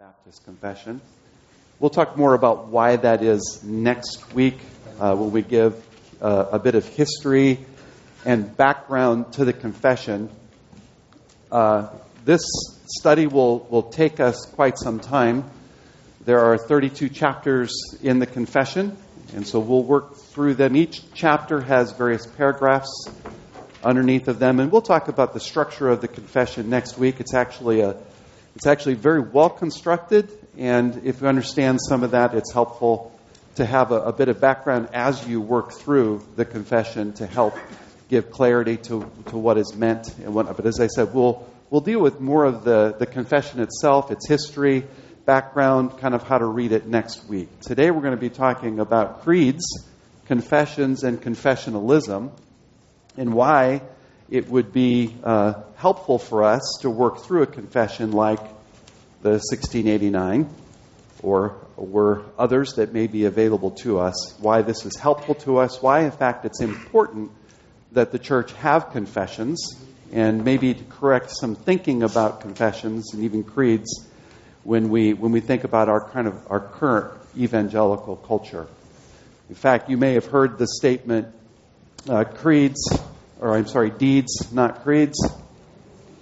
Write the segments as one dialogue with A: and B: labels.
A: Baptist Confession. We'll talk more about why that is next week uh, when we give uh, a bit of history and background to the confession. Uh, this study will, will take us quite some time. There are 32 chapters in the confession, and so we'll work through them. Each chapter has various paragraphs underneath of them, and we'll talk about the structure of the confession next week. It's actually a it's actually very well constructed, and if you understand some of that, it's helpful to have a, a bit of background as you work through the confession to help give clarity to, to what is meant and whatnot. But as I said, we'll we'll deal with more of the, the confession itself, its history, background, kind of how to read it next week. Today we're going to be talking about creeds, confessions, and confessionalism, and why it would be uh, helpful for us to work through a confession like the 1689 or were others that may be available to us, why this is helpful to us, why, in fact, it's important that the church have confessions, and maybe to correct some thinking about confessions and even creeds when we, when we think about our kind of our current evangelical culture. In fact, you may have heard the statement uh, creeds or I'm sorry, deeds, not creeds.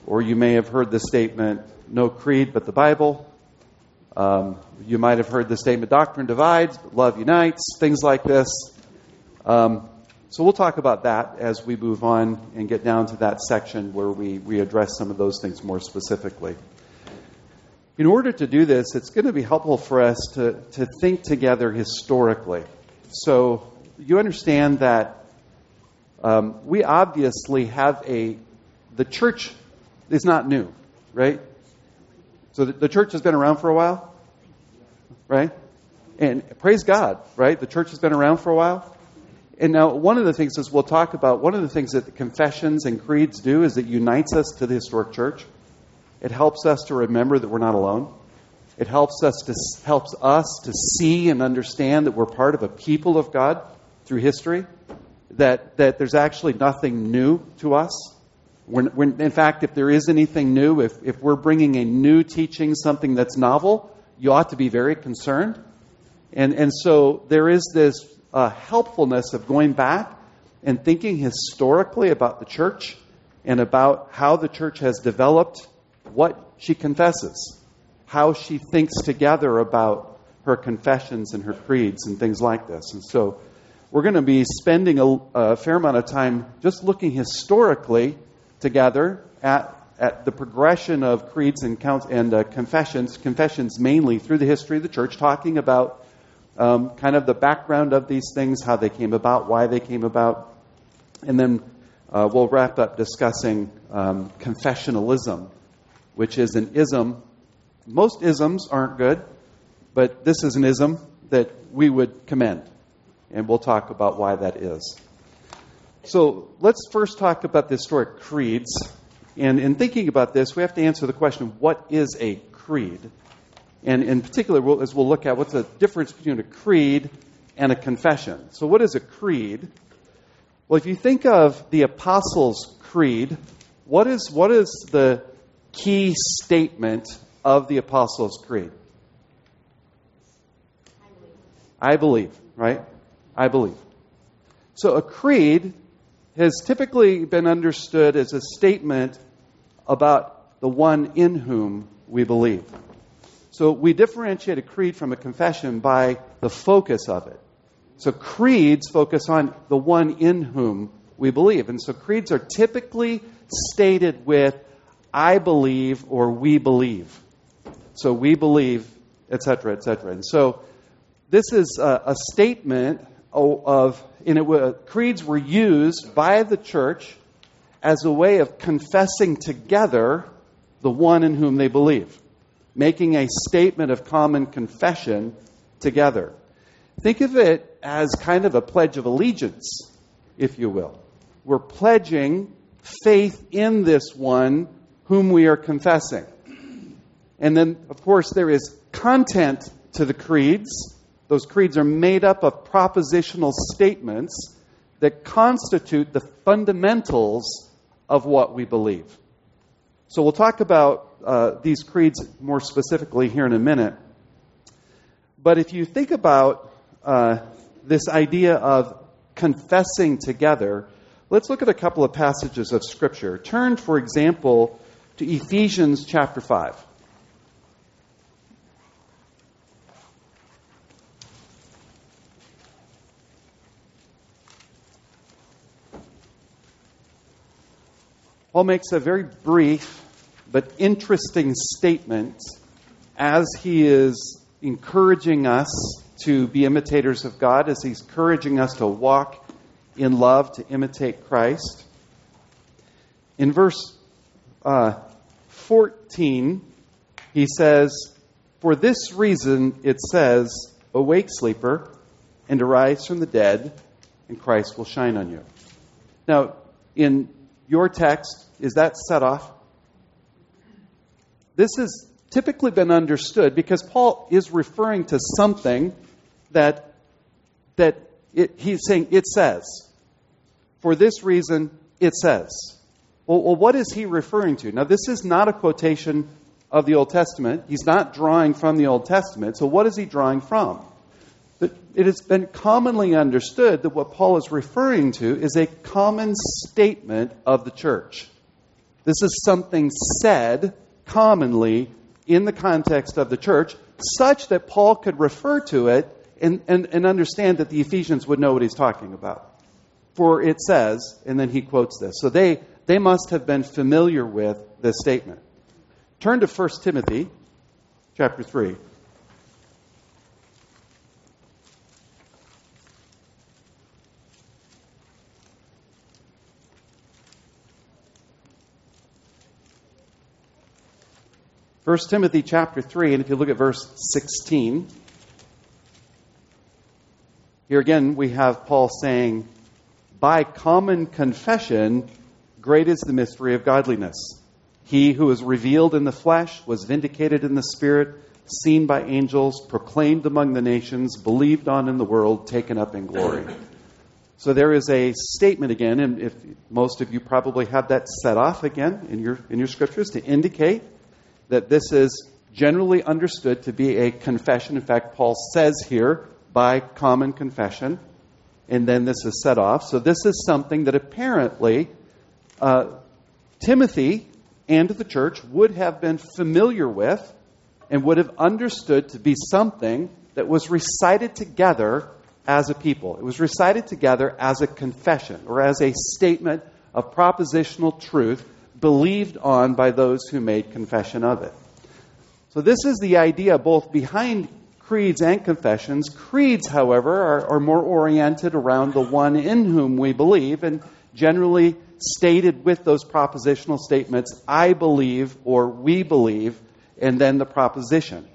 A: Or you may have heard the statement, no creed but the Bible. Um, you might have heard the statement, doctrine divides, but love unites, things like this. Um, so we'll talk about that as we move on and get down to that section where we, we address some of those things more specifically. In order to do this, it's going to be helpful for us to, to think together historically. So you understand that um, we obviously have a, the church is not new, right? So the, the church has been around for a while, right? And praise God, right? The church has been around for a while. And now, one of the things as we'll talk about, one of the things that the confessions and creeds do is it unites us to the historic church. It helps us to remember that we're not alone. It helps us to helps us to see and understand that we're part of a people of God through history that, that there's actually nothing new to us. When, when, in fact, if there is anything new, if, if we're bringing a new teaching, something that's novel, you ought to be very concerned. And, and so there is this uh, helpfulness of going back and thinking historically about the church and about how the church has developed what she confesses, how she thinks together about her confessions and her creeds and things like this. And so we're going to be spending a, a, fair amount of time just looking historically together at, at the progression of creeds and, count, and uh, confessions, confessions mainly through the history of the church, talking about um, kind of the background of these things, how they came about, why they came about, and then uh, we'll wrap up discussing um, confessionalism, which is an ism. Most isms aren't good, but this is an ism that we would commend and we'll talk about why that is. So let's first talk about the historic creeds. And in thinking about this, we have to answer the question what is a creed? And in particular, we'll, as we'll look at what's the difference between a creed and a confession. So, what is a creed? Well, if you think of the Apostles' Creed, what is, what is the key statement of the Apostles' Creed? I believe, I believe right? I believe. So a creed has typically been understood as a statement about the one in whom we believe. So we differentiate a creed from a confession by the focus of it. So creeds focus on the one in whom we believe. And so creeds are typically stated with I believe or we believe. So we believe, etc., etc. And so this is a, a statement of, and it creeds were used by the church as a way of confessing together the one in whom they believe, making a statement of common confession together. Think of it as kind of a pledge of allegiance, if you will. We're pledging faith in this one whom we are confessing. And then, of course, there is content to the creeds those creeds are made up of propositional statements that constitute the fundamentals of what we believe. So we'll talk about uh, these creeds more specifically here in a minute. But if you think about uh, this idea of confessing together, let's look at a couple of passages of Scripture. Turn, for example, to Ephesians chapter 5. Paul makes a very brief but interesting statement as he is encouraging us to be imitators of God, as he's encouraging us to walk in love, to imitate Christ. In verse uh, 14, he says, For this reason, it says, Awake, sleeper, and arise from the dead, and Christ will shine on you. Now, in your text, is that set off? This has typically been understood because Paul is referring to something that, that it, he's saying it says. For this reason, it says. Well, well, what is he referring to? Now, this is not a quotation of the Old Testament. He's not drawing from the Old Testament. So, what is he drawing from? It has been commonly understood that what Paul is referring to is a common statement of the church. This is something said commonly in the context of the church, such that Paul could refer to it and, and, and understand that the Ephesians would know what he's talking about. For it says, and then he quotes this. So they, they must have been familiar with this statement. Turn to 1 Timothy chapter 3. 1 Timothy chapter 3, and if you look at verse 16, here again we have Paul saying, By common confession, great is the mystery of godliness. He who was revealed in the flesh was vindicated in the spirit, seen by angels, proclaimed among the nations, believed on in the world, taken up in glory. So there is a statement again, and if most of you probably have that set off again in your in your scriptures to indicate that this is generally understood to be a confession. In fact, Paul says here, by common confession, and then this is set off. So this is something that apparently uh, Timothy and the church would have been familiar with and would have understood to be something that was recited together as a people. It was recited together as a confession or as a statement of propositional truth believed on by those who made confession of it. So, this is the idea both behind creeds and confessions. Creeds, however, are, are more oriented around the one in whom we believe and generally stated with those propositional statements, I believe or we believe, and then the proposition.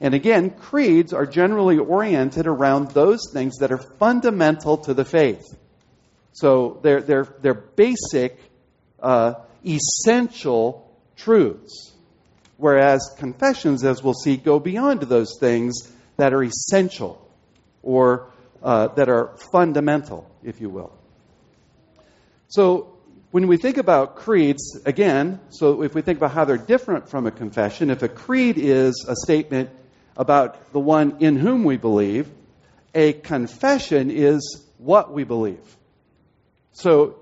A: And again, creeds are generally oriented around those things that are fundamental to the faith. So they're, they're, they're basic uh, essential truths. Whereas confessions, as we'll see, go beyond those things that are essential or uh, that are fundamental, if you will. So, when we think about creeds, again, so if we think about how they're different from a confession, if a creed is a statement about the one in whom we believe, a confession is what we believe. So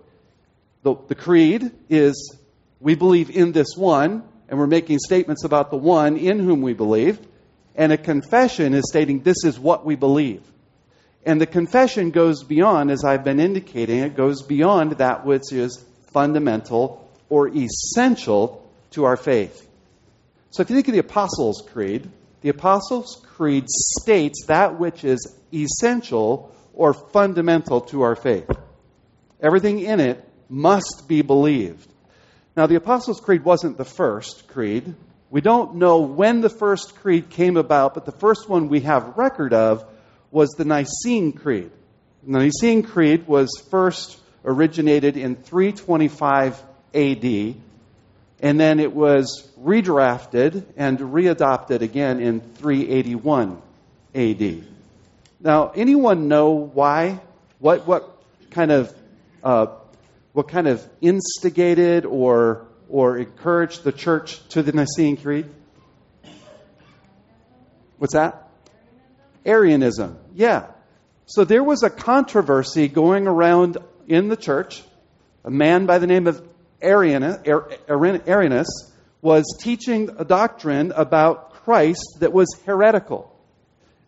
A: the, the creed is we believe in this one, and we're making statements about the one in whom we believe. And a confession is stating this is what we believe. And the confession goes beyond, as I've been indicating, it goes beyond that which is fundamental or essential to our faith. So if you think of the Apostles' Creed, the Apostles' Creed states that which is essential or fundamental to our faith. Everything in it must be believed. Now, the Apostles' Creed wasn't the first creed. We don't know when the first creed came about, but the first one we have record of was the Nicene Creed. The Nicene Creed was first originated in 325 AD, and then it was redrafted and readopted again in 381 AD. Now, anyone know why? What, what kind of uh, what kind of instigated or or encouraged the church to the Nicene Creed? What's that? Arianism. Yeah. So there was a controversy going around in the church. A man by the name of Arianus, Arianus was teaching a doctrine about Christ that was heretical.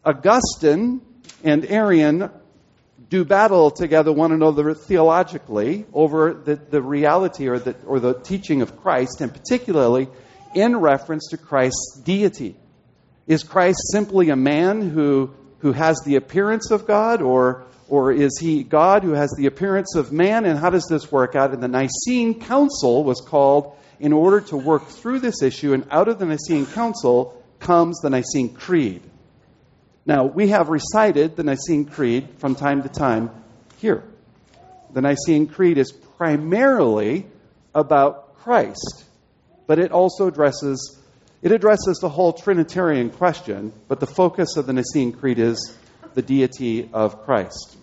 A: Augustine and Arian do battle together one another theologically over the, the reality or the, or the teaching of Christ, and particularly in reference to Christ's deity. Is Christ simply a man who, who has the appearance of God, or, or is he God who has the appearance of man? And how does this work out? And the Nicene Council was called in order to work through this issue, and out of the Nicene Council comes the Nicene Creed. Now, we have recited the Nicene Creed from time to time here. The Nicene Creed is primarily about Christ, but it also addresses it addresses the whole Trinitarian question, but the focus of the Nicene Creed is the deity of Christ.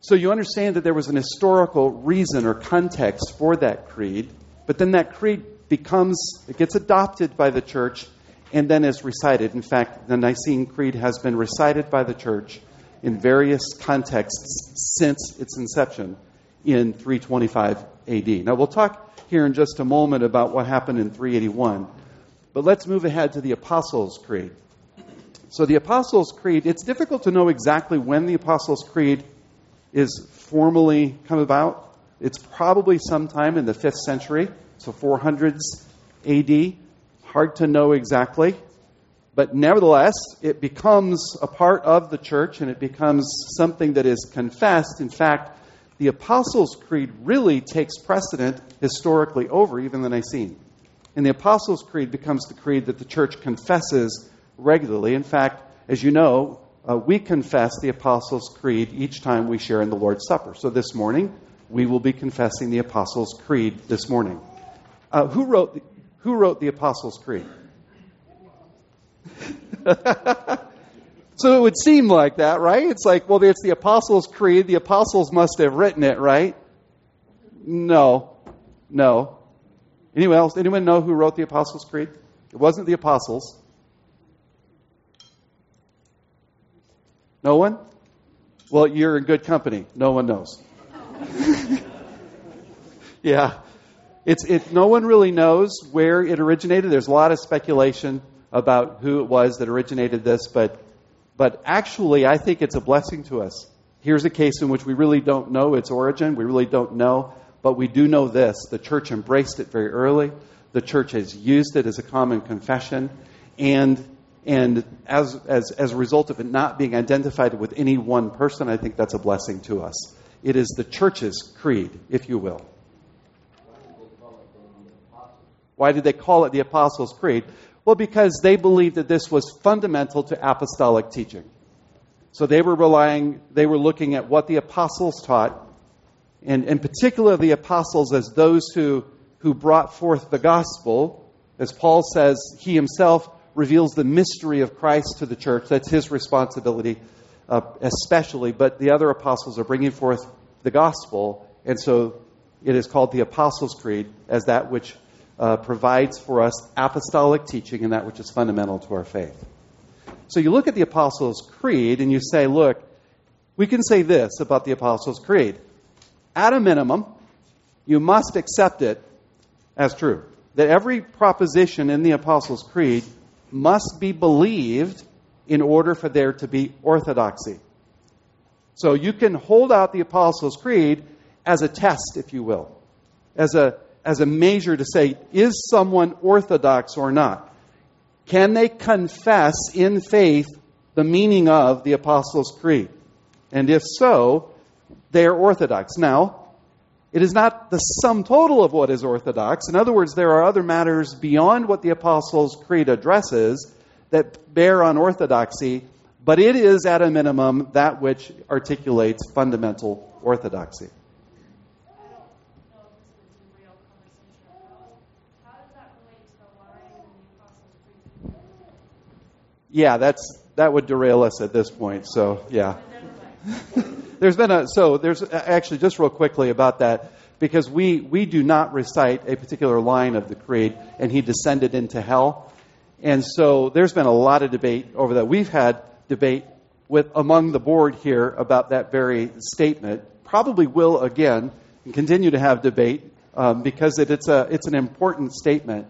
A: So you understand that there was an historical reason or context for that creed, but then that creed becomes, it gets adopted by the church and then is recited. In fact, the Nicene Creed has been recited by the church in various contexts since its inception in 325 AD. Now, we'll talk here in just a moment about what happened in 381, but let's move ahead to the Apostles' Creed. So, the Apostles' Creed, it's difficult to know exactly when the Apostles' Creed is formally come about. It's probably sometime in the 5th century, so 400s AD. Hard to know exactly. But nevertheless, it becomes a part of the church and it becomes something that is confessed. In fact, the Apostles' Creed really takes precedent historically over even the Nicene. And the Apostles' Creed becomes the creed that the church confesses regularly. In fact, as you know, uh, we confess the Apostles' Creed each time we share in the Lord's Supper. So this morning, we will be confessing the Apostles' Creed this morning. Uh, who wrote who wrote the Apostles' Creed? so it would seem like that, right? It's like, well, it's the Apostles' Creed. The Apostles must have written it, right? No. No. Anyone else? Anyone know who wrote the Apostles' Creed? It wasn't the Apostles. No one? Well, you're in good company. No one knows. yeah. It's, it, no one really knows where it originated. There's a lot of speculation about who it was that originated this, but, but actually, I think it's a blessing to us. Here's a case in which we really don't know its origin. We really don't know, but we do know this. The church embraced it very early. The church has used it as a common confession. And, and as, as, as a result of it not being identified with any one person, I think that's a blessing to us. It is the church's creed, if you will. Why did they call it the Apostles' Creed? Well, because they believed that this was fundamental to apostolic teaching. So they were relying, they were looking at what the apostles taught, and in particular the apostles as those who, who brought forth the gospel. As Paul says, he himself reveals the mystery of Christ to the church. That's his responsibility, uh, especially. But the other apostles are bringing forth the gospel, and so it is called the Apostles' Creed as that which uh, provides for us apostolic teaching and that which is fundamental to our faith. So you look at the Apostles' Creed and you say, look, we can say this about the Apostles' Creed. At a minimum, you must accept it as true. That every proposition in the Apostles' Creed must be believed in order for there to be orthodoxy. So you can hold out the Apostles' Creed as a test, if you will, as a as a measure to say, is someone orthodox or not? Can they confess in faith the meaning of the Apostles' Creed? And if so, they are orthodox. Now, it is not the sum total of what is orthodox. In other words, there are other matters beyond what the Apostles' Creed addresses that bear on orthodoxy, but it is at a minimum that which articulates fundamental orthodoxy. Yeah, that's that would derail us at this point. So yeah. there's been a so there's actually just real quickly about that because we, we do not recite a particular line of the creed, and he descended into hell. And so there's been a lot of debate over that. We've had debate with among the board here about that very statement. Probably will again and continue to have debate um, because it, it's a it's an important statement.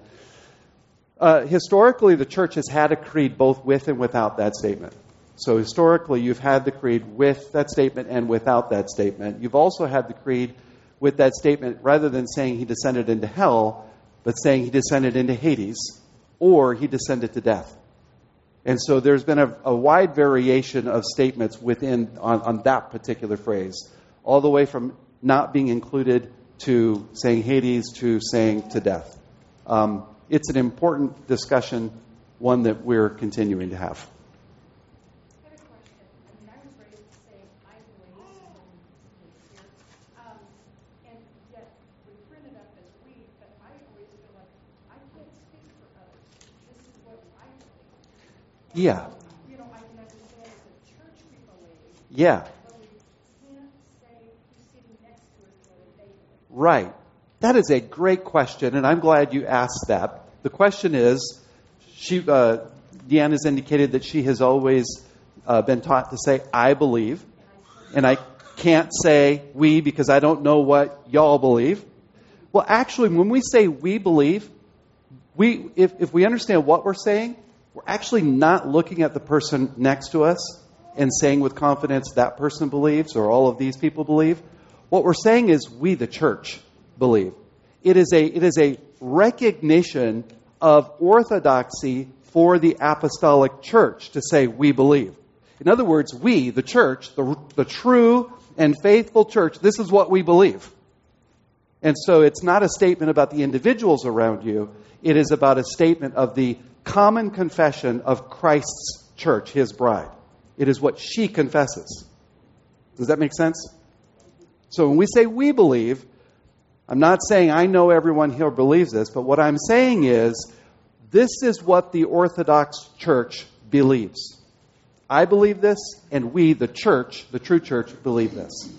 A: Uh, historically, the church has had a creed both with and without that statement. So historically, you've had the creed with that statement and without that statement. You've also had the creed with that statement rather than saying he descended into hell, but saying he descended into Hades or he descended to death. And so there's been a, a wide variation of statements within on, on, that particular phrase, all the way from not being included to saying Hades to saying to death. Um, it's an important discussion, one that we're continuing to have. Yeah. Yeah. Right. That is a great question, and I'm glad you asked that. The question is, she, uh, Deanne has indicated that she has always uh, been taught to say, I believe, and I can't say we because I don't know what y'all believe. Well, actually, when we say we believe, we, if, if we understand what we're saying, we're actually not looking at the person next to us and saying with confidence that person believes or all of these people believe. What we're saying is we, the church, believe. It is a, it is a recognition of orthodoxy for the apostolic church to say we believe. In other words, we, the church, the, the true and faithful church, this is what we believe. And so it's not a statement about the individuals around you, it is about a statement of the common confession of Christ's church, his bride. It is what she confesses. Does that make sense? So when we say we believe, I'm not saying I know everyone here believes this, but what I'm saying is this is what the Orthodox Church believes. I believe this, and we, the church, the true church, believe this.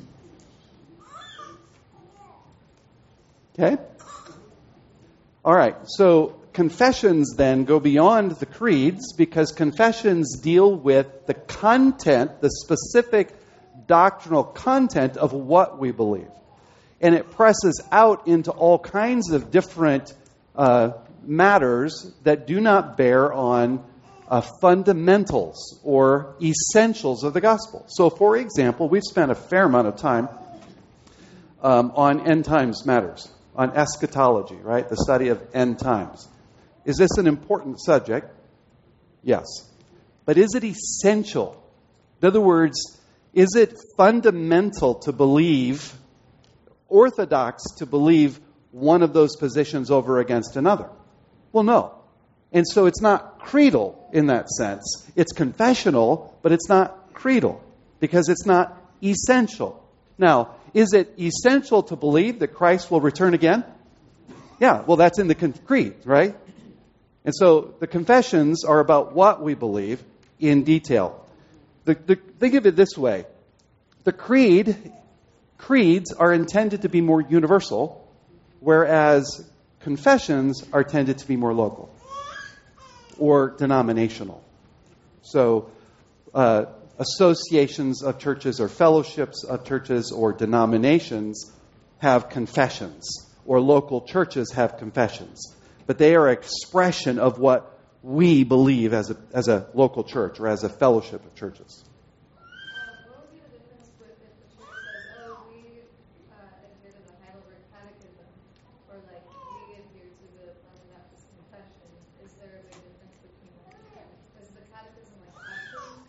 A: Okay? All right, so confessions then go beyond the creeds because confessions deal with the content, the specific doctrinal content of what we believe. And it presses out into all kinds of different uh, matters that do not bear on uh, fundamentals or essentials of the gospel. So, for example, we've spent a fair amount of time um, on end times matters, on eschatology, right? The study of end times. Is this an important subject? Yes. But is it essential? In other words, is it fundamental to believe, orthodox to believe one of those positions over against another? Well, no. And so it's not creedal in that sense. It's confessional, but it's not creedal because it's not essential. Now, is it essential to believe that Christ will return again? Yeah, well, that's in the creed, right? And so the confessions are about what we believe in detail. The, the, think of it this way the creed, creeds are intended to be more universal, whereas confessions are tended to be more local or denominational. So, uh, associations of churches or fellowships of churches or denominations have confessions, or local churches have confessions but they are expression of what we believe as a, as a local church or as a fellowship of churches.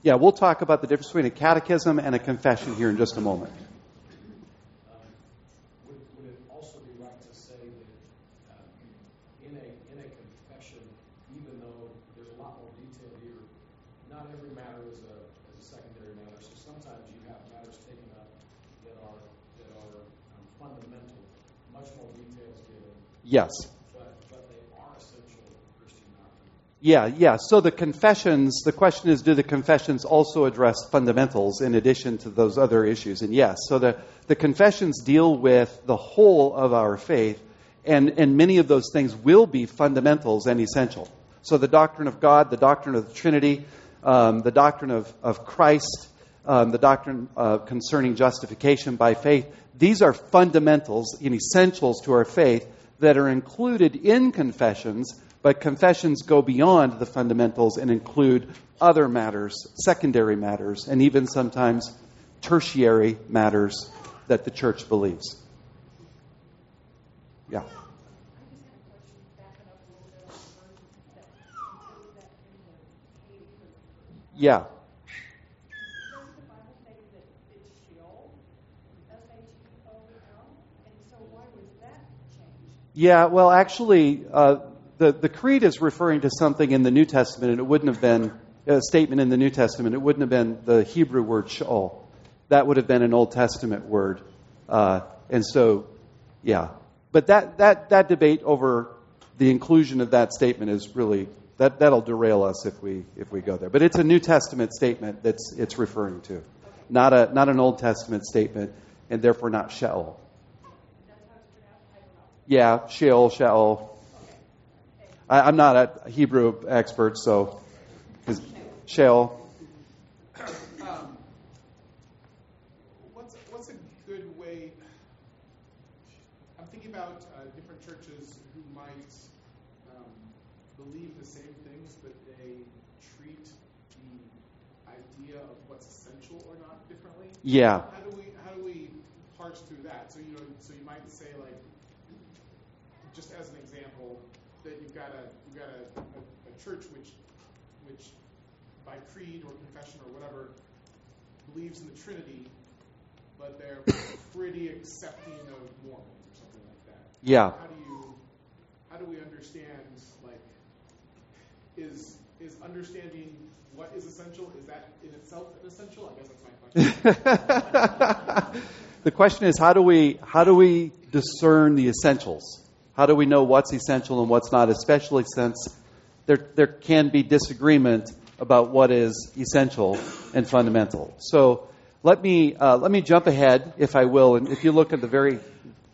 A: Yeah, we'll talk about the difference between a catechism and a confession here in just a moment.
B: Uh, would would it also be right to say that uh, in a in a confession, even though there's a lot more detail here, not every matter is a is a secondary matter. So sometimes you have matters taken up that are that are um, fundamental. Much more detail given.
A: Yes.
C: But, but they are essential Christian doctrine.
A: Yeah, yeah. So the confessions, the question is, do the confessions also address fundamentals in addition to those other issues? And yes. So the, the confessions deal with the whole of our faith, and, and many of those things will be fundamentals and essential. So the doctrine of God, the doctrine of the Trinity, um, the doctrine of, of Christ, um, the doctrine uh, concerning justification by faith, these are fundamentals and essentials to our faith that are included in confessions but confessions go beyond the fundamentals and include other matters, secondary matters, and even sometimes tertiary matters that the church believes. Yeah. Yeah. Yeah, well, actually, uh, the, the creed is referring to something in the New Testament, and it wouldn't have been a statement in the New Testament. It wouldn't have been the Hebrew word Sheol. That would have been an Old Testament word. Uh, and so, yeah. But that, that, that debate over the inclusion of that statement is really, that, that'll derail us if we, if we go there. But it's a New Testament statement that's it's referring to, not, a, not an Old Testament statement, and therefore not Sheol. Yeah, Sheol, Sheol. I, am not a Hebrew expert, so Sheol.
C: Um, what's, what's a good way? I'm thinking about uh, different churches who might um, believe the same things, but they treat the idea of what's essential or not differently.
A: Yeah.
C: How do we how do we parse through that? So you know, so you might say like, just as an example that you've got a you've got a, a, a church which which by creed or confession or whatever believes in the Trinity, but they're pretty accepting of mormons or something like that.
A: Yeah.
C: How do you how do we understand like is is understanding what is essential is that in itself an essential? I guess that's my question.
A: the question is how do we how do we discern the essentials? How do we know what's essential and what's not, especially since there, there can be disagreement about what is essential and fundamental? So let me, uh, let me jump ahead, if I will. And if you look at the very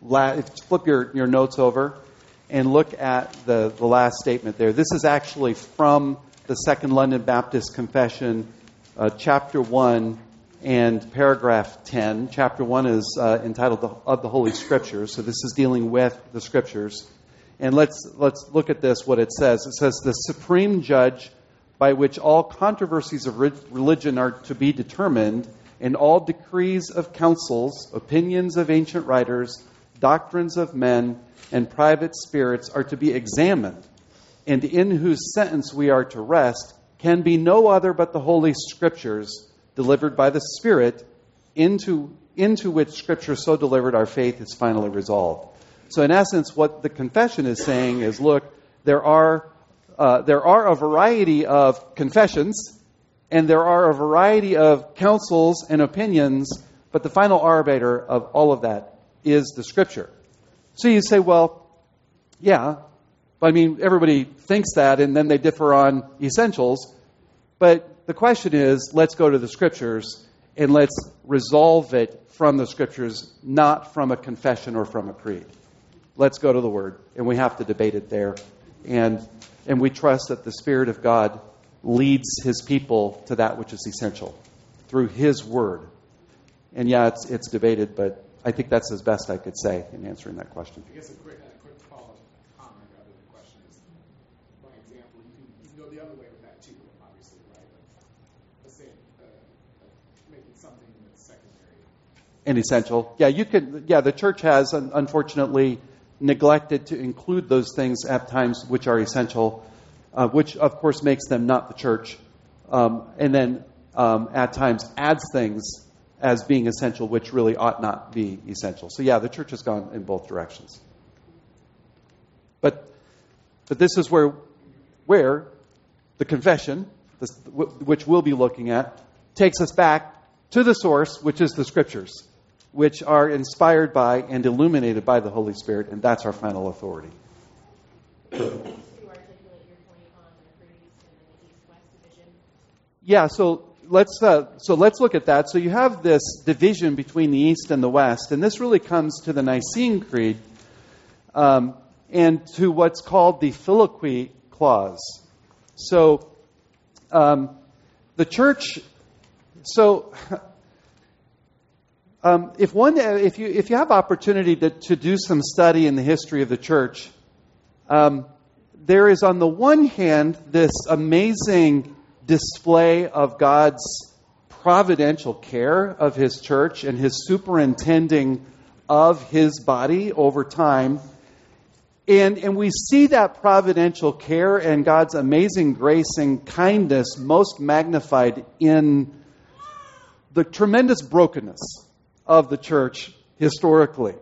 A: last, flip your, your notes over and look at the, the last statement there. This is actually from the Second London Baptist Confession, uh, chapter 1, and paragraph 10. Chapter 1 is uh, entitled the, Of the Holy Scriptures, so this is dealing with the Scriptures. And let's, let's look at this, what it says. It says, The supreme judge by which all controversies of religion are to be determined, and all decrees of councils, opinions of ancient writers, doctrines of men, and private spirits are to be examined, and in whose sentence we are to rest, can be no other but the Holy Scriptures delivered by the Spirit, into, into which Scripture so delivered our faith is finally resolved. So, in essence, what the confession is saying is look, there are, uh, there are a variety of confessions, and there are a variety of counsels and opinions, but the final arbiter of all of that is the Scripture. So you say, well, yeah, but I mean, everybody thinks that, and then they differ on essentials. But the question is let's go to the scriptures and let's resolve it from the scriptures, not from a confession or from a creed. Let's go to the word, and we have to debate it there. And, and we trust that the Spirit of God leads his people to that which is essential through his word. And yeah, it's, it's debated, but I think that's as best I could say in answering that question.
C: I guess a quick, a quick follow-up comment rather than question is, by example, you can, you can go the other way with that too, obviously, right? Let's say uh, making something that's secondary.
A: And essential. Yeah, you could. Yeah, the church has unfortunately neglected to include those things at times which are essential, uh, which of course makes them not the church, um, and then um, at times adds things as being essential which really ought not be essential. So yeah, the church has gone in both directions. But but this is where where the confession, this, which we'll be looking at, takes us back to the source, which is the scriptures which are inspired by and illuminated by the Holy Spirit, and that's our final authority. yeah, so let's uh, so let's look at that. So you have this division between the East and the West, and this really comes to the Nicene Creed um, and to what's called the Filioque clause. So um, the church. So um, if one, if you if you have opportunity to, to do some study in the history of the church, um, there is on the one hand this amazing display of God's providential care of His church and His superintending of His body over time. And, and we see that providential care and God's amazing grace and kindness most magnified in the tremendous brokenness of the church historically.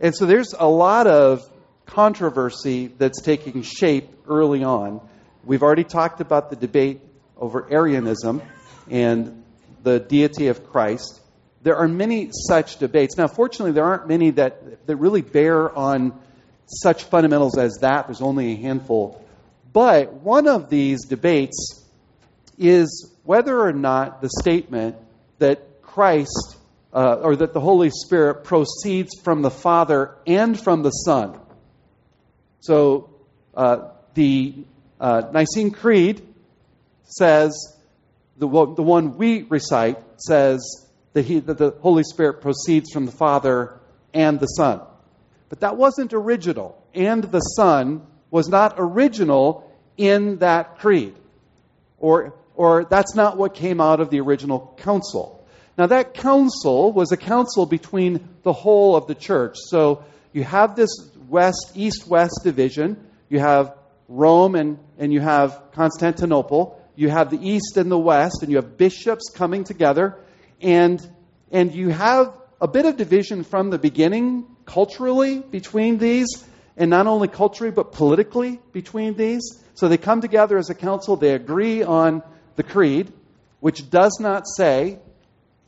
A: And so there's a lot of controversy that's taking shape early on. We've already talked about the debate over Arianism and the deity of Christ. There are many such debates. Now, fortunately, there aren't many that, that really bear on such fundamentals as that. There's only a handful. But one of these debates is whether or not the statement that Christ uh, or that the Holy Spirit proceeds from the Father and from the Son. So uh, the uh, Nicene Creed says, the, the one we recite says that, he, that the Holy Spirit proceeds from the Father and the Son. But that wasn't original. And the Son was not original in that creed. Or, or that's not what came out of the original council. Now, that council was a council between the whole of the church. So you have this west, east west division. You have Rome and, and you have Constantinople you have the east and the west, and you have bishops coming together, and, and you have a bit of division from the beginning culturally between these, and not only culturally, but politically between these. So they come together as a council, they agree on the creed, which does not say,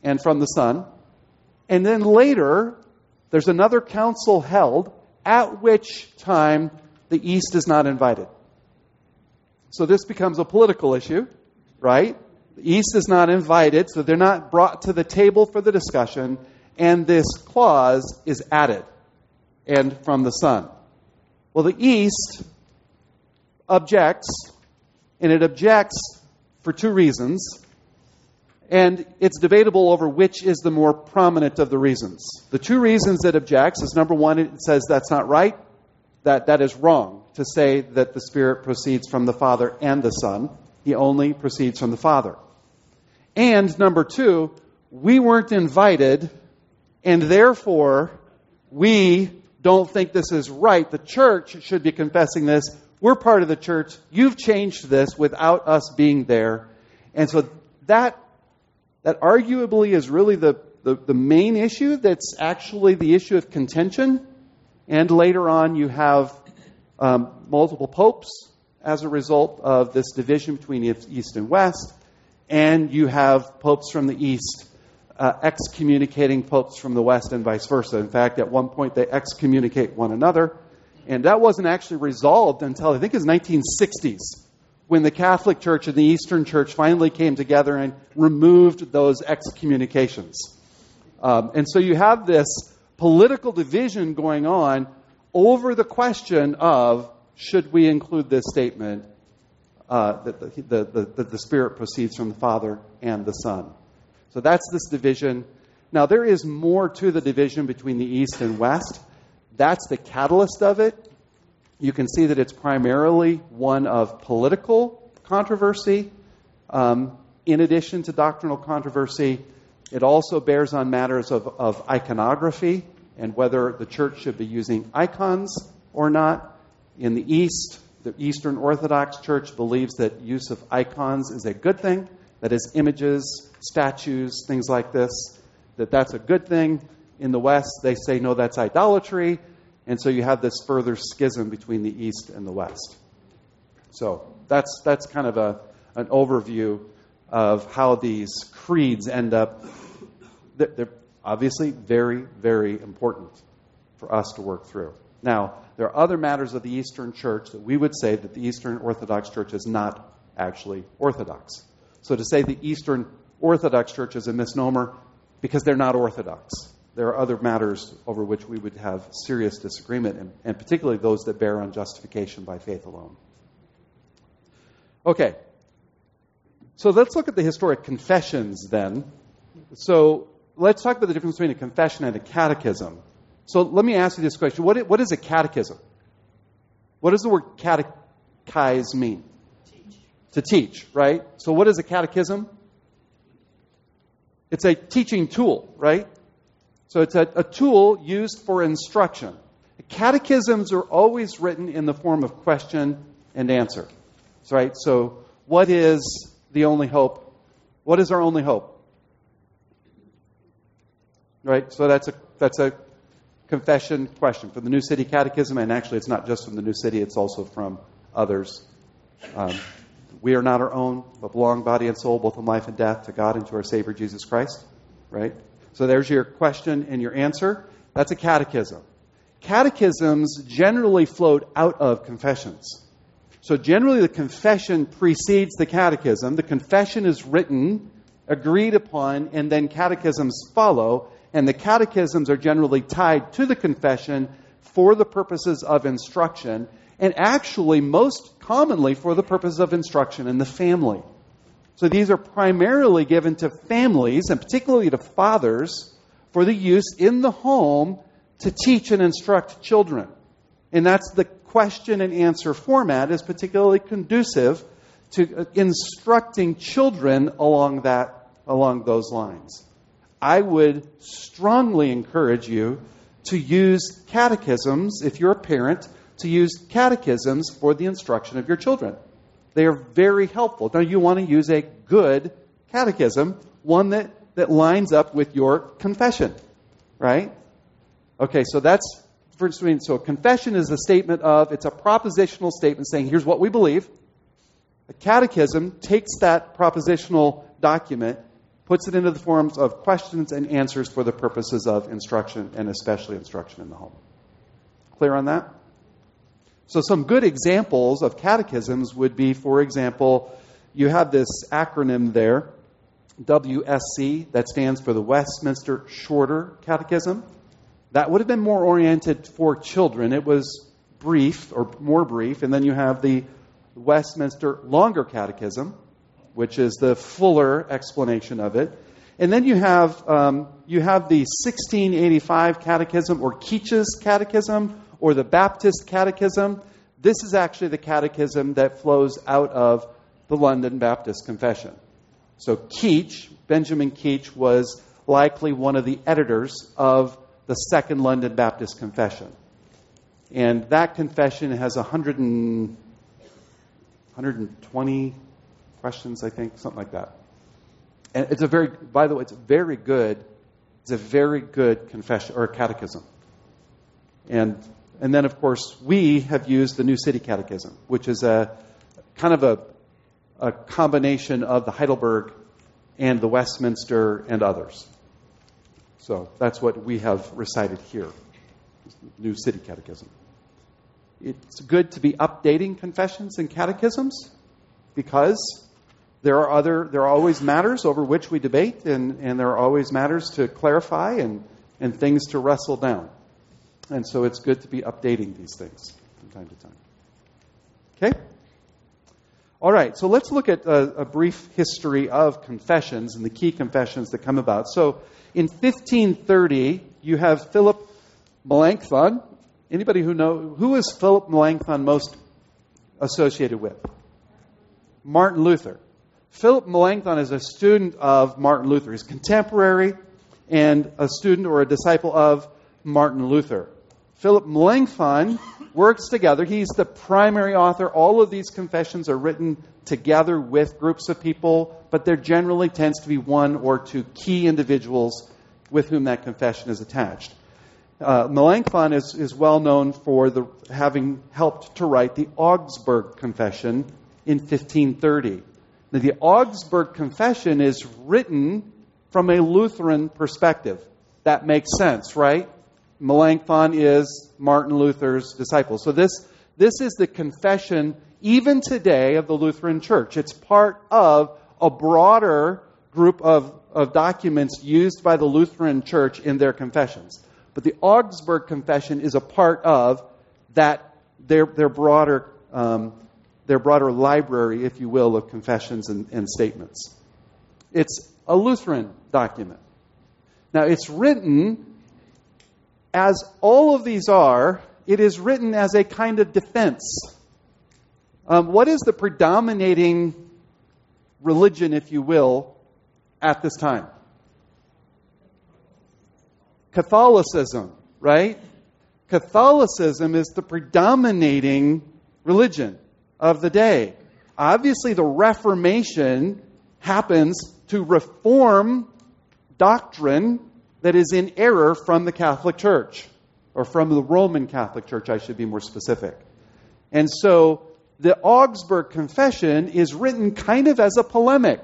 A: and from the Son. And then later, there's another council held, at which time the East is not invited. So this becomes a political issue, right? The East is not invited, so they're not brought to the table for the discussion, and this clause is added, and from the Son. Well, the East objects, and it objects for two reasons, and it's debatable over which is the more prominent of the reasons. The two reasons it objects is number one, it says that's not right, that that is wrong to say that the Spirit proceeds from the Father and the Son. He only proceeds from the Father. And number two, we weren't invited, and therefore we don't think this is right. The church should be confessing this. We're part of the church. You've changed this without us being there. And so that, that arguably is really the, the, the main issue that's actually the issue of contention. And later on, you have um, multiple popes as a result of this division between East and West, and you have popes from the East uh, excommunicating popes from the West and vice versa. In fact, at one point they excommunicate one another, and that wasn't actually resolved until I think it was 1960s when the Catholic Church and the Eastern Church finally came together and removed those excommunications. Um, and so you have this political division going on over the question of should we include this statement uh, that the, the, the, the Spirit proceeds from the Father and the Son. So that's this division. Now, there is more to the division between the East and West. That's the catalyst of it. You can see that it's primarily one of political controversy. Um, in addition to doctrinal controversy, it also bears on matters of, of iconography and whether the church should be using icons or not. In the East, the Eastern Orthodox Church believes that use of icons is a good thing, that is, images, statues, things like this, that that's a good thing. In the West, they say, no, that's idolatry. And so you have this further schism between the East and the West. So that's, that's kind of a, an overview of how these creeds end up. They're, obviously very, very important for us to work through. Now, there are other matters of the Eastern Church that we would say that the Eastern Orthodox Church is not actually Orthodox. So to say the Eastern Orthodox Church is a misnomer because they're not Orthodox. There are other matters over which we would have serious disagreement, and, and particularly those that bear on justification by faith alone. Okay, so let's look at the historic confessions then. So let's talk about the difference between a confession and a catechism. So let me ask you this question What, what is a catechism? What does the word catechize mean? Teach. To teach, right? So what is a catechism? It's a teaching tool, right? So it's a, a tool used for instruction. Catechisms are always written in the form of question and answer. Right? So what is the only hope? What is our only hope? Right? So that's a that's a confession question from the New City Catechism, and actually, it's not just from the New City; it's also from others. Um, we are not our own, but belong body and soul, both in life and death, to God and to our Savior Jesus Christ. Right? So there's your question and your answer. That's a catechism. Catechisms generally float out of confessions. So generally, the confession precedes the catechism. The confession is written, agreed upon, and then catechisms follow. And the catechisms are generally tied to the confession for the purposes of instruction, and actually, most commonly, for the purpose of instruction in the family. So these are primarily given to families, and particularly to fathers, for the use in the home to teach and instruct children. And that's the question and answer format is particularly conducive to uh, instructing children along that along those lines. I would strongly encourage you to use catechisms if you're a parent to use catechisms for the instruction of your children. They are very helpful. Now you want to use a good catechism, one that, that lines up with your confession, right? Okay, so that's first between so confession is a statement of it's a propositional statement saying here's what we believe. A catechism takes that propositional document, puts it into the forms of questions and answers for the purposes of instruction and especially instruction in the home. Clear on that? So some good examples of catechisms would be, for example, you have this acronym there, WSC, that stands for the Westminster Shorter Catechism. That would have been more oriented for children. It was brief or more brief. And then you have the Westminster Longer Catechism, which is the fuller explanation of it. And then you have, um, you have the 1685 Catechism or Keach's Catechism or the Baptist Catechism. This is actually the catechism that flows out of the London Baptist Confession. So Keach, Benjamin Keach, was likely one of the editors of the Second London Baptist Confession. And that confession has 100 and, 120 questions, I think, something like that. And it's a very, by the way, it's very good. It's a very good confession or catechism. And and then, of course, we have used the New City Catechism, which is a kind of a, a combination of the Heidelberg and the Westminster and others. So that's what we have recited here, New City Catechism. It's good to be updating confessions and catechisms because there are other there are always matters over which we debate and, and there are always matters to clarify and, and things to wrestle down. And so it's good to be updating these things from time to time. Okay? All right, so let's look at a, a, brief history of confessions and the key confessions that come about. So in 1530, you have Philip Melanchthon. Anybody who know who is Philip Melanchthon most associated with? Martin Luther. Philip Melanchthon is a student of Martin Luther. He's contemporary and a student or a disciple of Martin Luther. Philip Melanchthon works together. He's the primary author. All of these confessions are written together with groups of people, but there generally tends to be one or two key individuals with whom that confession is attached. Uh, Melanchthon is, is well known for the, having helped to write the Augsburg Confession in 1530. Now, the Augsburg Confession is written from a Lutheran perspective. That makes sense, right? Melanchthon is Martin Luther's disciple. So this, this is the confession, even today, of the Lutheran Church. It's part of a broader group of, of documents used by the Lutheran Church in their confessions. But the Augsburg Confession is a part of that, their, their, broader, um, their broader library, if you will, of confessions and, and statements. It's a Lutheran document. Now, it's written, as all of these are, it is written as a kind of defense. Um, what is the predominating religion, if you will, at this time? Catholicism, right? Catholicism is the predominating religion of the day. Obviously, the Reformation happens to reform doctrine that is in error from the Catholic Church, or from the Roman Catholic Church, I should be more specific. And so the Augsburg Confession is written kind of as a polemic.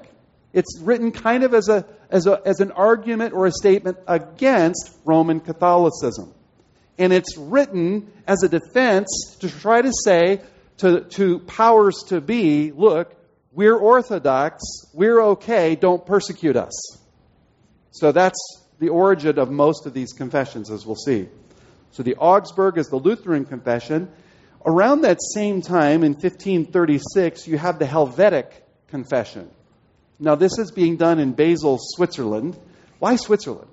A: It's written kind of as, a, as, a, as an argument or a statement against Roman Catholicism. And it's written as a defense to try to say to, to powers to be look, we're Orthodox, we're okay, don't persecute us. So that's the origin of most of these confessions, as we'll see. So the Augsburg is the Lutheran confession. Around that same time, in 1536, you have the Helvetic confession. Now, this is being done in Basel, Switzerland. Why Switzerland?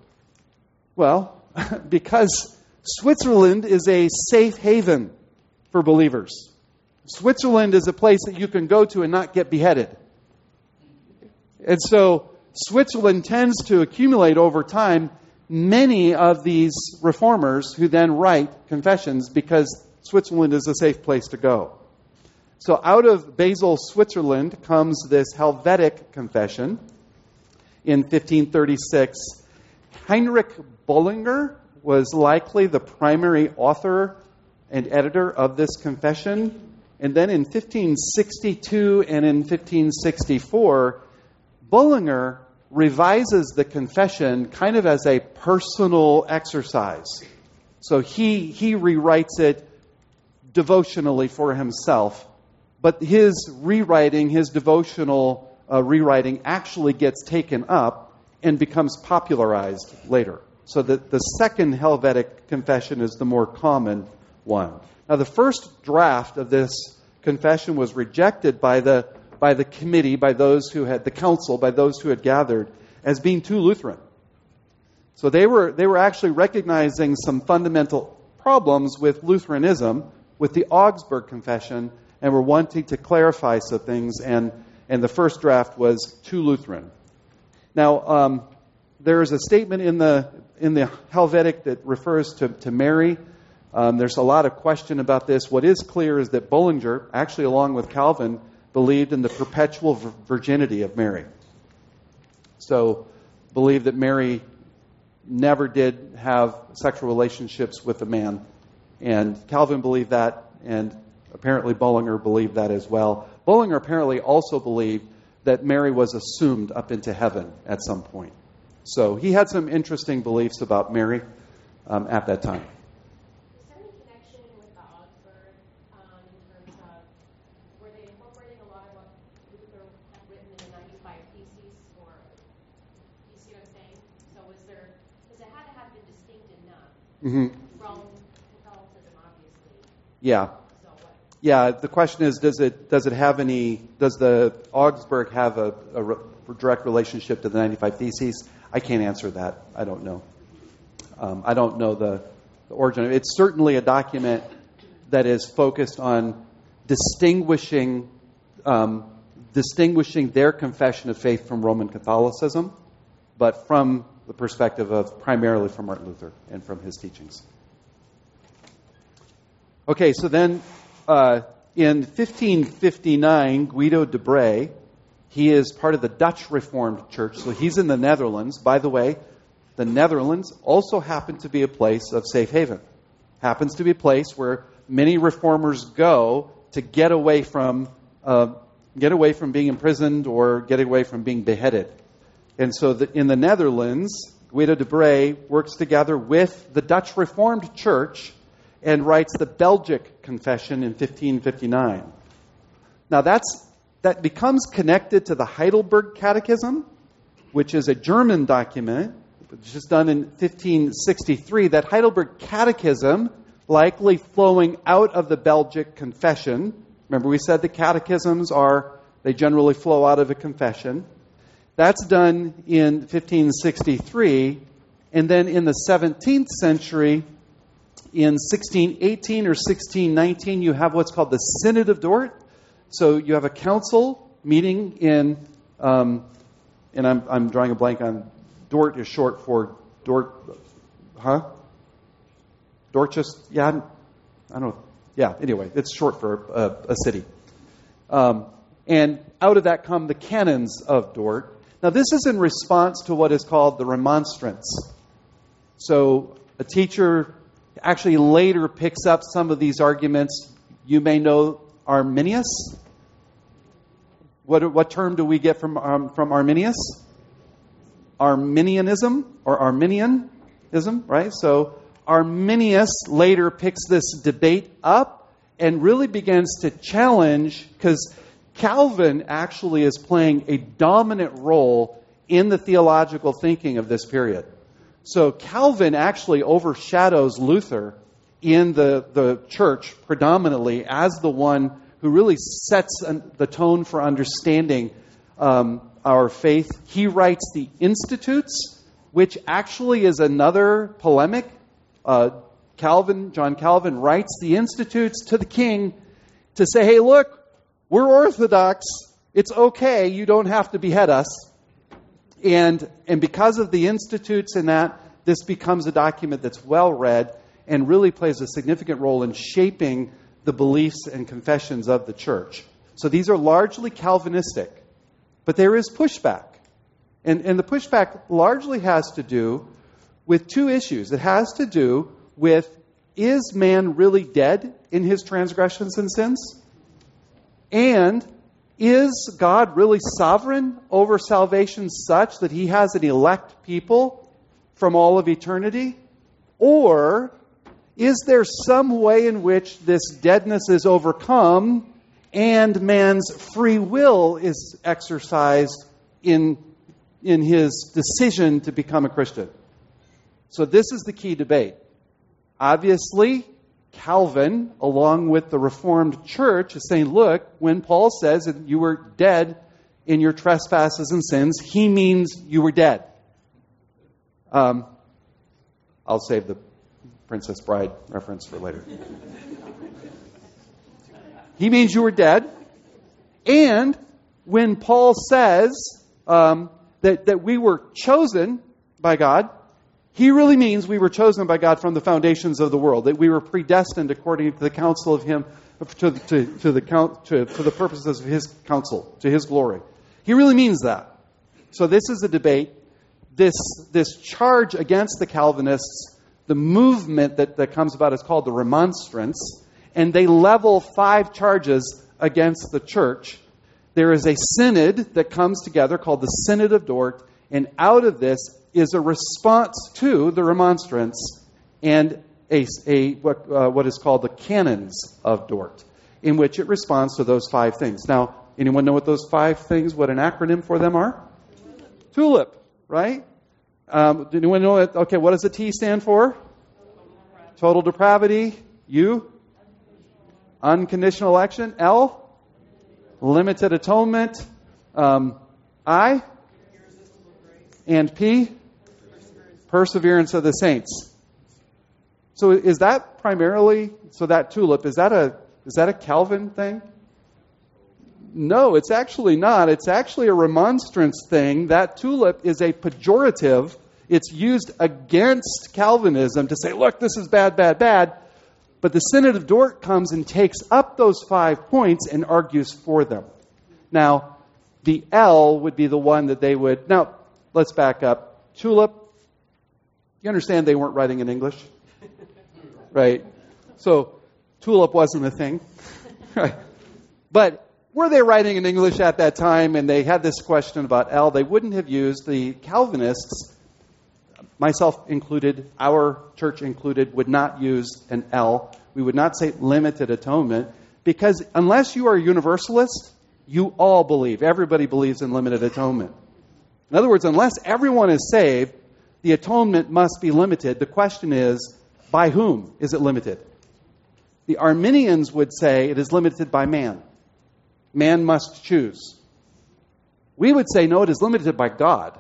A: Well, because Switzerland is a safe haven for believers. Switzerland is a place that you can go to and not get beheaded. And so Switzerland tends to accumulate over time many of these reformers who then write confessions because Switzerland is a safe place to go. So out of Basel, Switzerland comes this Helvetic confession in 1536. Heinrich Bullinger was likely the primary author and editor of this confession. And then in 1562 and in 1564, Bullinger revises the confession kind of as a personal exercise. So he, he rewrites it devotionally for himself, but his rewriting, his devotional uh, rewriting, actually gets taken up and becomes popularized later. So the, the second Helvetic confession is the more common one. Now, the first draft of this confession was rejected by the, by the committee, by those who had, the council, by those who had gathered, as being too Lutheran. So they were, they were actually recognizing some fundamental problems with Lutheranism, with the Augsburg Confession, and were wanting to clarify some things, and, and the first draft was too Lutheran. Now, um, there is a statement in the, in the Helvetic that refers to, to Mary. Um, there's a lot of question about this. What is clear is that Bullinger, actually along with Calvin, believed in the perpetual virginity of Mary. So, believed that Mary never did have sexual relationships with a man. And Calvin believed that, and apparently Bullinger believed that as well. Bullinger apparently also believed that Mary was assumed up into heaven at some point. So he had some interesting beliefs about Mary um, at that time. Mm-hmm. Yeah. Yeah. The question is, does it does it have any? Does the Augsburg have a, a re- direct relationship to the 95 Theses? I can't answer that. I don't know. Um, I don't know the, the origin. It's certainly a document that is focused on distinguishing um, distinguishing their confession of faith from Roman Catholicism, but from the perspective of primarily from Martin Luther and from his teachings. Okay, so then uh, in 1559, Guido de Brès, he is part of the Dutch Reformed Church, so he's in the Netherlands. By the way, the Netherlands also happen to be a place of safe haven. Happens to be a place where many reformers go to get away from uh, get away from being imprisoned or get away from being beheaded. And so the, in the Netherlands, Guido de Brès works together with the Dutch Reformed Church and writes the Belgic Confession in 1559. Now that's that becomes connected to the Heidelberg Catechism, which is a German document, which is done in 1563. That Heidelberg Catechism, likely flowing out of the Belgic Confession. Remember, we said the catechisms are, they generally flow out of a confession. That's done in 1563. And then in the 17th century, in 1618 or 1619, you have what's called the Synod of Dort. So you have a council meeting in, um, and I'm, I'm drawing a blank on Dort is short for Dort, huh? Dorchester, yeah, I don't know. Yeah, anyway, it's short for a, a city. Um, and out of that come the canons of Dort. Now, this is in response to what is called the remonstrance. So, a teacher actually later picks up some of these arguments. You may know Arminius. What, what term do we get from, um, from Arminius? Arminianism or Arminianism, right? So Arminius later picks this debate up and really begins to challenge because Calvin actually is playing a dominant role in the theological thinking of this period. So Calvin actually overshadows Luther in the, the church predominantly as the one who really sets the tone for understanding um, our faith. He writes the Institutes, which actually is another polemic. Uh, Calvin, John Calvin, writes the Institutes to the king to say, hey, look, we're Orthodox. It's okay. You don't have to behead us. And, and because of the Institutes and that, this becomes a document that's well read and really plays a significant role in shaping the beliefs and confessions of the church. So these are largely Calvinistic. But there is pushback. And, and the pushback largely has to do with two issues. It has to do with is man really dead in his transgressions and sins? And is God really sovereign over salvation such that he has an elect people from all of eternity? Or is there some way in which this deadness is overcome and man's free will is exercised in, in his decision to become a Christian. So, this is the key debate. Obviously, Calvin, along with the Reformed Church, is saying, look, when Paul says that you were dead in your trespasses and sins, he means you were dead. Um, I'll save the Princess Bride reference for later. He means you were dead. And when Paul says um, that, that we were chosen by God, he really means we were chosen by God from the foundations of the world, that we were predestined according to the counsel of Him, to, to, to, the, to, to the purposes of His counsel, to His glory. He really means that. So this is a debate. This, this charge against the Calvinists, the movement that, that comes about is called the Remonstrance and they level five charges against the church. There is a synod that comes together called the Synod of Dort, and out of this is a response to the remonstrance and a, a what, uh, what is called the canons of Dort, in which it responds to those five things. Now, anyone know what those five things, what an acronym for them are? TULIP, right? Um, anyone know it? Okay, what does the T stand for? Total depravity. U? Unconditional election. L. Limited atonement. Um, I. And P. Perseverance of the saints. So is that primarily so that tulip is that a is that a Calvin thing? No, it's actually not. It's actually a remonstrance thing. That tulip is a pejorative. It's used against Calvinism to say, look, this is bad, bad, bad. But the Synod of Dort comes and takes up those five points and argues for them. Now, the L would be the one that they would. Now, let's back up. Tulip, you understand they weren't writing in English? Right? So, tulip wasn't a thing. Right? But were they writing in English at that time and they had this question about L, they wouldn't have used the Calvinists myself included, our church included, would not use an L. We would not say limited atonement because unless you are a universalist, you all believe. Everybody believes in limited atonement. In other words, unless everyone is saved, the atonement must be limited. The question is, by whom is it limited? The Arminians would say it is limited by man. Man must choose. We would say, no, it is limited by God.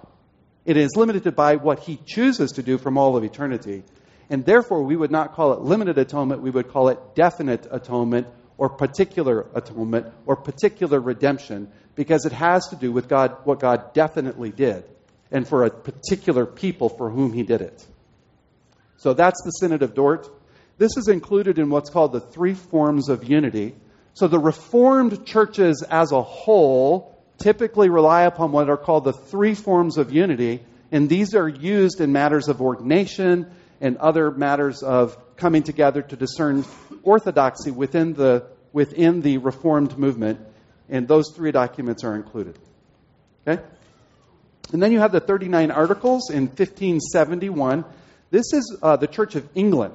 A: It is limited by what he chooses to do from all of eternity. And therefore, we would not call it limited atonement, we would call it definite atonement or particular atonement or particular redemption because it has to do with God, what God definitely did and for a particular people for whom he did it. So that's the Synod of Dort. This is included in what's called the three forms of unity. So the Reformed churches as a whole typically rely upon what are called the three forms of unity, and these are used in matters of ordination and other matters of coming together to discern orthodoxy within the, within the Reformed movement, and those three documents are included. Okay? And then you have the 39 Articles in 1571. This is uh, the Church of England.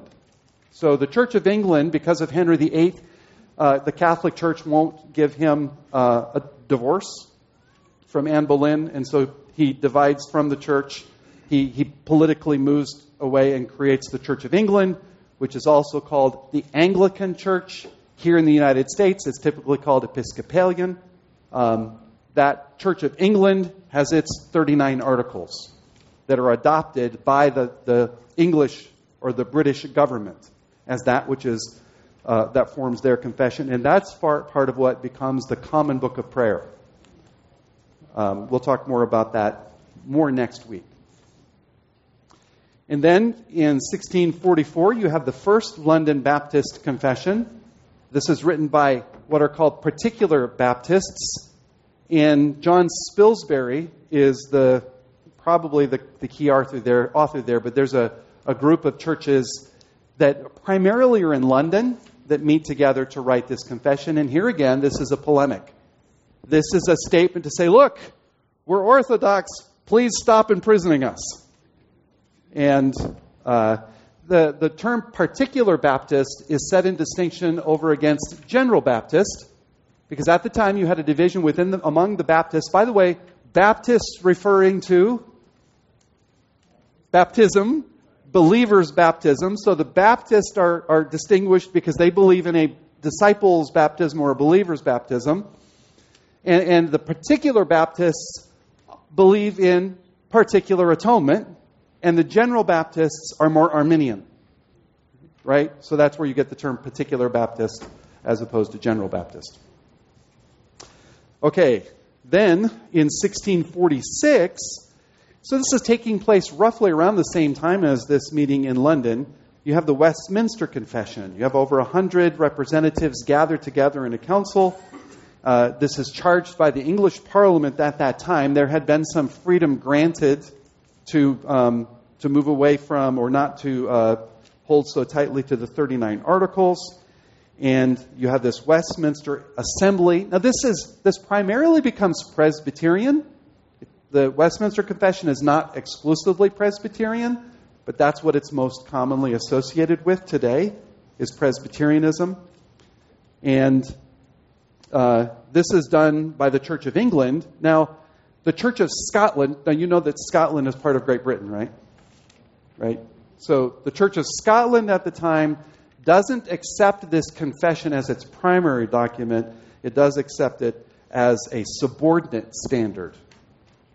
A: So the Church of England, because of Henry VIII, uh, the Catholic Church won't give him uh, a divorce from Anne Boleyn, and so he divides from the church. He, he politically moves away and creates the Church of England, which is also called the Anglican Church. Here in the United States, it's typically called Episcopalian. Um, that Church of England has its 39 articles that are adopted by the, the English or the British government as that which is uh, that forms their confession, and that's far, part of what becomes the common book of prayer. Um, we'll talk more about that more next week. And then in 1644, you have the first London Baptist Confession. This is written by what are called particular Baptists. And John Spilsbury is the probably the, the key author there, author there, but there's a, a group of churches that primarily are in London that meet together to write this confession. And here again, this is a polemic. This is a statement to say, look, we're Orthodox, please stop imprisoning us. And uh, the, the term particular Baptist is set in distinction over against general Baptist, because at the time you had a division within the, among the Baptists. By the way, Baptists referring to baptism, believers' baptism. So the Baptists are, are distinguished because they believe in a disciples' baptism or a believer's baptism. And, and the particular Baptists believe in particular atonement, and the general Baptists are more Arminian. Right? So that's where you get the term particular Baptist as opposed to general Baptist. Okay, then in 1646, so this is taking place roughly around the same time as this meeting in London. You have the Westminster Confession. You have over 100 representatives gathered together in a council. Uh, this is charged by the English Parliament at that time. There had been some freedom granted to um, to move away from or not to uh, hold so tightly to the 39 articles. And you have this Westminster Assembly. Now, this is this primarily becomes Presbyterian. The Westminster Confession is not exclusively Presbyterian, but that's what it's most commonly associated with today is Presbyterianism. And uh, this is done by the Church of England. Now, the Church of Scotland, now you know that Scotland is part of Great Britain, right? right? So the Church of Scotland at the time doesn't accept this confession as its primary document, it does accept it as a subordinate standard.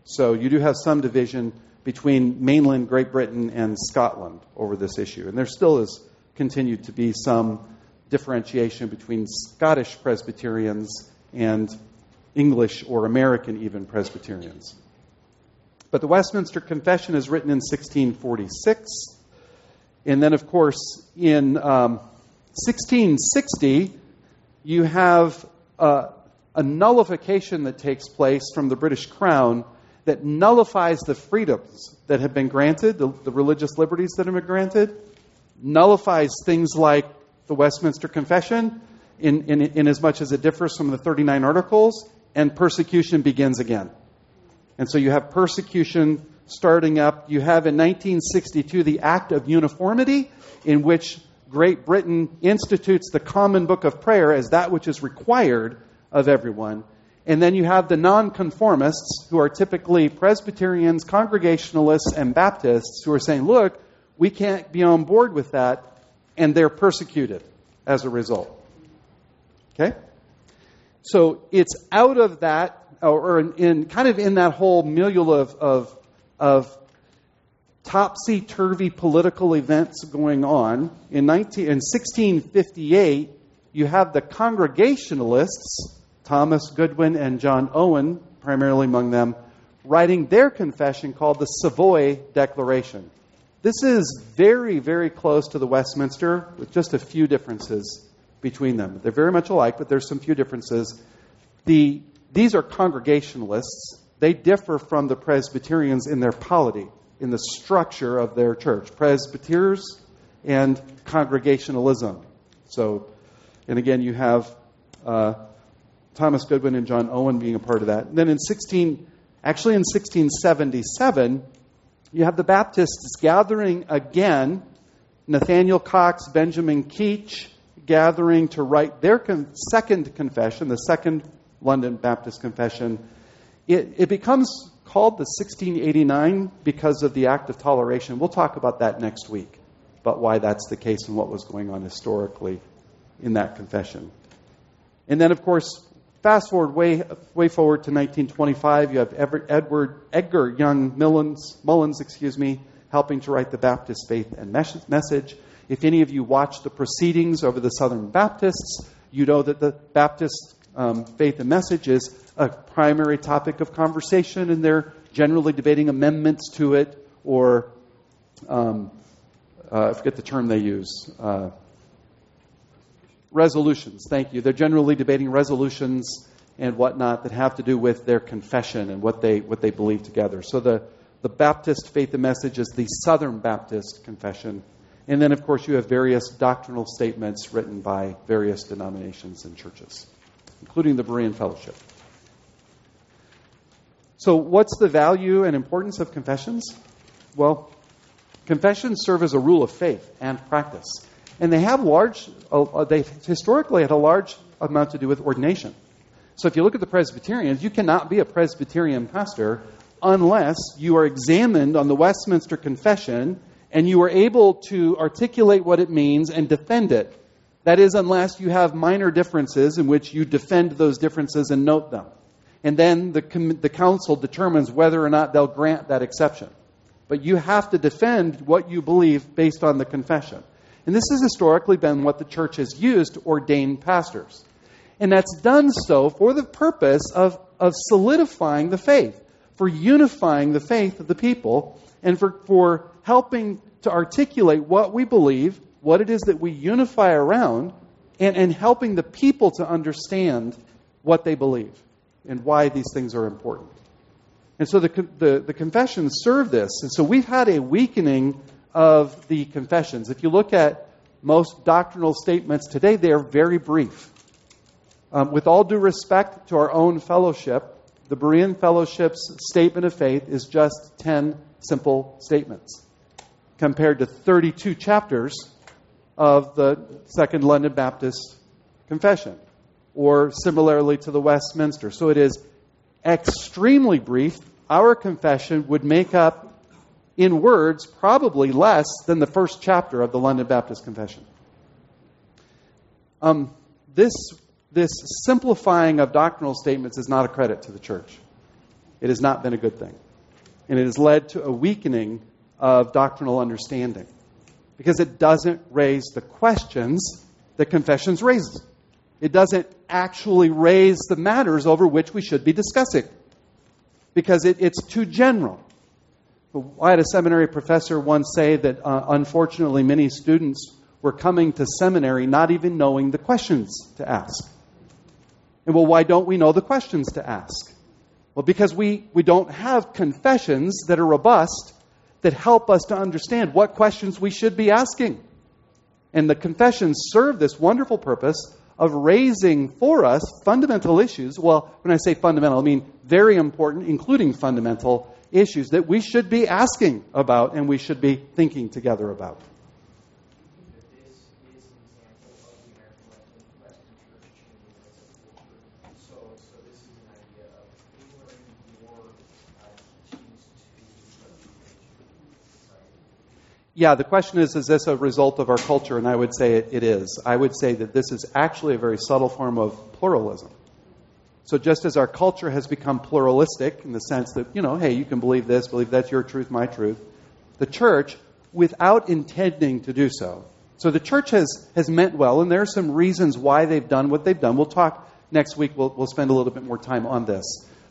A: So you do have some division between mainland Great Britain and Scotland over this issue. And there still is continued to be some differentiation between Scottish Presbyterians and English or American even Presbyterians. But the Westminster Confession is written in 1646. And then, of course, in um, 1660, you have uh, a nullification that takes place from the British Crown that nullifies the freedoms that have been granted, the, the religious liberties that have been granted, nullifies things like the Westminster Confession in, in, in as much as it differs from the 39 articles, and persecution begins again. And so you have persecution starting up. You have in 1962 the Act of Uniformity, in which Great Britain institutes the Common Book of Prayer as that which is required of everyone. And then you have the nonconformists, who are typically Presbyterians, Congregationalists, and Baptists, who are saying, look, we can't be on board with that, and they're persecuted as a result. Okay? So it's out of that, or in, in kind of in that whole milieu of, of, of topsy turvy political events going on. In, 19, in 1658, you have the Congregationalists, Thomas Goodwin and John Owen, primarily among them, writing their confession called the Savoy Declaration. This is very, very close to the Westminster, with just a few differences between them. They're very much alike, but there's some few differences. The, these are Congregationalists. They differ from the Presbyterians in their polity, in the structure of their church. Presbyters and Congregationalism. So, and again, you have uh, Thomas Goodwin and John Owen being a part of that. And then in 16, actually in 1677, you have the Baptists gathering again, Nathaniel Cox, Benjamin Keach, gathering to write their con- second confession, the second London Baptist Confession. It, it becomes called the 1689 because of the Act of Toleration. We'll talk about that next week, about why that's the case and what was going on historically in that confession. And then, of course, Fast forward way, way forward to 1925, you have Edward Edgar Young Mullins, Mullins, excuse me, helping to write the Baptist Faith and Message. If any of you watch the proceedings over the Southern Baptists, you know that the Baptist um, Faith and Message is a primary topic of conversation, and they're generally debating amendments to it or um, uh, I forget the term they use. Uh, resolutions. Thank you. They're generally debating resolutions and whatnot that have to do with their confession and what they what they believe together. So the the Baptist faith and message is the Southern Baptist confession. And then, of course, you have various doctrinal statements written by various denominations and churches, including the Berean Fellowship. So, what's the value and importance of confessions? Well, confessions serve as a rule of faith and practice. And they have large, uh, uh, they historically had a large amount to do with ordination. So if you look at the Presbyterians, you cannot be a Presbyterian pastor unless you are examined on the Westminster Confession and you are able to articulate what it means and defend it. That is, unless you have minor differences in which you defend those differences and note them. And then the, the council determines whether or not they'll grant that exception. But you have to defend what you believe based on the confession. And this has historically been what the church has used to ordain pastors. And that's done so for the purpose of, of solidifying the faith, for unifying the faith of the people, and for, for helping to articulate what we believe, what it is that we unify around, and, and helping the people to understand what they believe and why these things are important. And so the, the, the confessions serve this. And so we've had a weakening of the confessions. If you look at most doctrinal statements today, they are very brief. Um, with all due respect to our own fellowship, the Berean Fellowship's statement of faith is just 10 simple statements compared to 32 chapters of the Second London Baptist Confession, or similarly to the Westminster. So it is extremely brief. Our confession would make up in words probably less than the first chapter of the London Baptist Confession. Um, this, this simplifying of doctrinal statements is not a credit to the church. It has not been a good thing. And it has led to a weakening of doctrinal understanding because it doesn't raise the questions that confessions raises. It doesn't actually raise the matters over which we should be discussing because it, it's too general. I had a seminary professor once say that uh, unfortunately many students were coming to seminary not even knowing the questions to ask. And well, why don't we know the questions to ask? Well, because we, we don't have confessions that are robust that help us to understand what questions we should be asking. And the confessions serve this wonderful purpose of raising for us fundamental issues. Well, when I say fundamental, I mean very important, including fundamental issues that we should be asking about and we should be thinking together about. Yeah, the question is is this a result of our culture? And I would say it, it is. I would say that this is actually a very subtle form of pluralism. So just as our culture has become pluralistic in the sense that, you know, hey, you can believe this, believe that's your truth, my truth, the church, without intending to do so. So the church has, has meant well, and there are some reasons why they've done what they've done. We'll talk next week, we'll, we'll spend a little bit more time on this.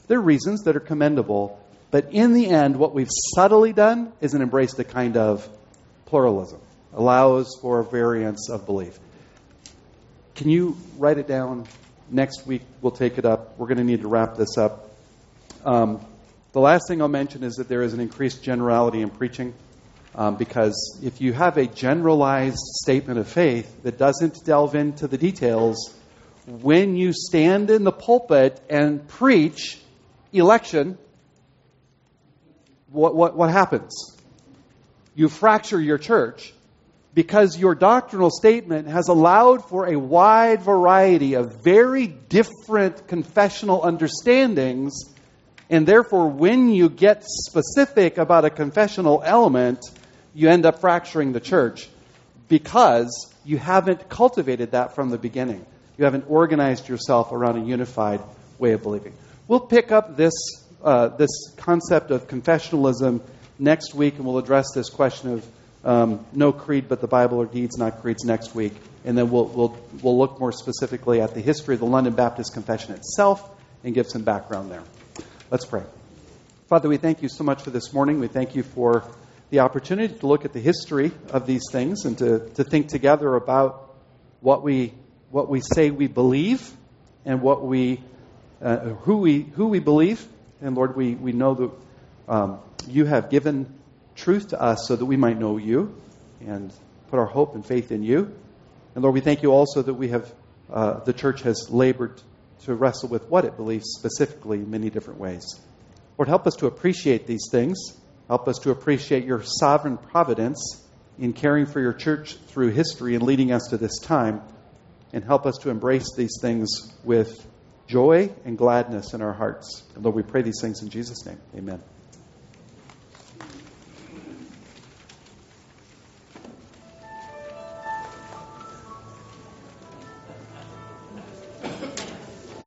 A: There are reasons that are commendable, but in the end, what we've subtly done is an embrace the kind of pluralism, allows for variance of belief. Can you write it down? Next week, we'll take it up. We're going to need to wrap this up. Um, the last thing I'll mention is that there is an increased generality in preaching. Um, because if you have a generalized statement of faith that doesn't delve into the details, when you stand in the pulpit and preach election, what, what, what happens? You fracture your church because your doctrinal statement has allowed for a wide variety of very different confessional understandings. And therefore, when you get specific about a confessional element, you end up fracturing the church because you haven't cultivated that from the beginning. You haven't organized yourself around a unified way of believing. We'll pick up this, uh, this concept of confessionalism next week, and we'll address this question of um, no creed but the Bible or deeds, not creeds, next week. And then we'll, we'll, we'll look more specifically at the history of the London Baptist Confession itself and give some background there. Let's pray. Father, we thank you so much for this morning. We thank you for the opportunity to look at the history of these things and to, to think together about what we, what we say we believe and what we, uh, who, we, who we believe. And Lord, we, we know that um, you have given truth to us so that we might know you and put our hope and faith in you. And Lord, we thank you also that we have, uh, the church has labored to wrestle with what it believes specifically in many different ways. Lord, help us to appreciate these things. Help us to appreciate your sovereign providence in caring for your church through history and leading us to this time. And help us to embrace these things with joy and gladness in our hearts. And Lord, we pray these things in Jesus' name. Amen.